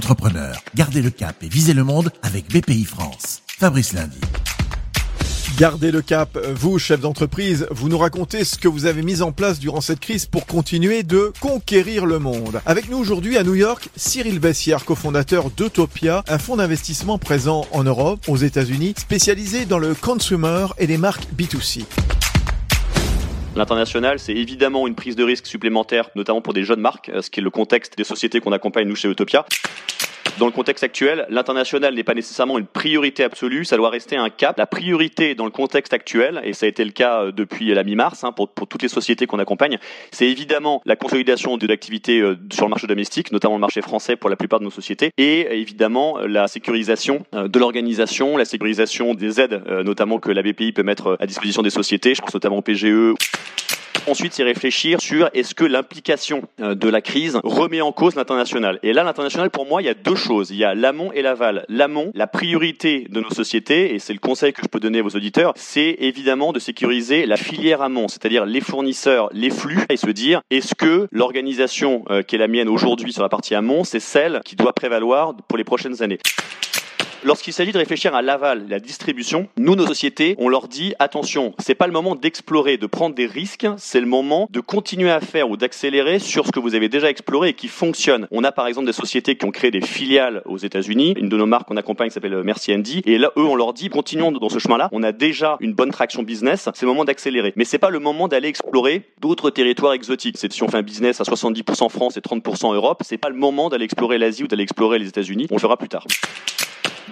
entrepreneurs. Gardez le cap et visez le monde avec BPI France. Fabrice Lundi. Gardez le cap, vous, chef d'entreprise, vous nous racontez ce que vous avez mis en place durant cette crise pour continuer de conquérir le monde. Avec nous aujourd'hui à New York, Cyril Bessière, cofondateur d'Utopia, un fonds d'investissement présent en Europe, aux États-Unis, spécialisé dans le consumer et les marques B2C. L'international, c'est évidemment une prise de risque supplémentaire, notamment pour des jeunes marques, ce qui est le contexte des sociétés qu'on accompagne nous chez Utopia. Dans le contexte actuel, l'international n'est pas nécessairement une priorité absolue, ça doit rester un cap. La priorité dans le contexte actuel, et ça a été le cas euh, depuis la mi-mars hein, pour, pour, toutes les sociétés qu'on accompagne, c'est évidemment la consolidation de l'activité euh, sur le marché domestique, notamment le marché français pour la plupart de nos sociétés, et évidemment la sécurisation euh, de l'organisation, la sécurisation des aides, notamment que la BPI peut mettre à disposition des sociétés, je pense notamment au PGE. Ensuite, c'est réfléchir sur est-ce que l'implication euh, de la crise remet en cause l'international. Et là, l'international, pour moi, il y a deux choses. Il y a l'amont et l'aval. L'amont, la priorité de nos sociétés, et c'est le conseil que je peux donner à vos auditeurs, c'est évidemment de sécuriser la filière amont, c'est-à-dire les fournisseurs, les flux, et se dire est-ce que l'organisation euh, qui est la mienne aujourd'hui sur la partie amont, c'est celle qui doit prévaloir pour les prochaines années. Lorsqu'il s'agit de réfléchir à l'aval, la distribution, nous, nos sociétés, on leur dit attention, c'est pas le moment d'explorer, de prendre des risques, c'est le moment de continuer à faire ou d'accélérer sur ce que vous avez déjà exploré et qui fonctionne. On a par exemple des sociétés qui ont créé des filiales aux États-Unis. Une de nos marques qu'on accompagne s'appelle euh, Merci Andy. Et là, eux, on leur dit continuons dans ce chemin-là. On a déjà une bonne traction business. C'est le moment d'accélérer. Mais c'est pas le moment d'aller explorer d'autres territoires exotiques. Si on fait un business à 70% France et 30% Europe, c'est pas le moment d'aller explorer l'Asie ou d'aller explorer les États-Unis. On le fera plus tard.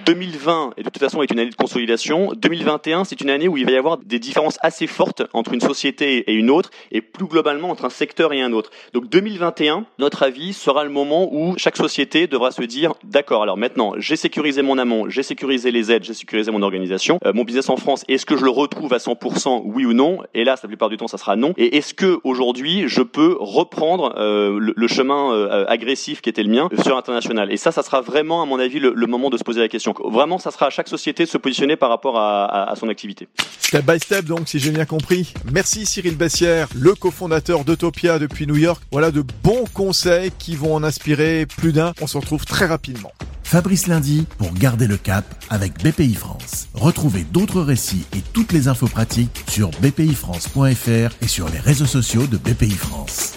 2020, et de toute façon, est une année de consolidation. 2021, c'est une année où il va y avoir des différences assez fortes entre une société et une autre, et plus globalement entre un secteur et un autre. Donc 2021, notre avis, sera le moment où chaque société devra se dire, d'accord, alors maintenant, j'ai sécurisé mon amont, j'ai sécurisé les aides, j'ai sécurisé mon organisation, euh, mon business en France, est-ce que je le retrouve à 100%, oui ou non? Et là, la plupart du temps, ça sera non. Et est-ce que aujourd'hui, je peux reprendre euh, le, chemin euh, agressif qui était le mien sur l'international? Et ça, ça sera vraiment, à mon avis, le moment de se poser la question vraiment, ça sera à chaque société de se positionner par rapport à, son activité. Step by step, donc, si j'ai bien compris. Merci Cyril Bessière, le cofondateur d'Utopia depuis New York. Voilà de bons conseils qui vont en inspirer plus d'un. On se retrouve très rapidement. Fabrice Lundi pour garder le cap avec BPI France. Retrouvez d'autres récits et toutes les infos pratiques sur bpifrance.fr et sur les réseaux sociaux de BPI France.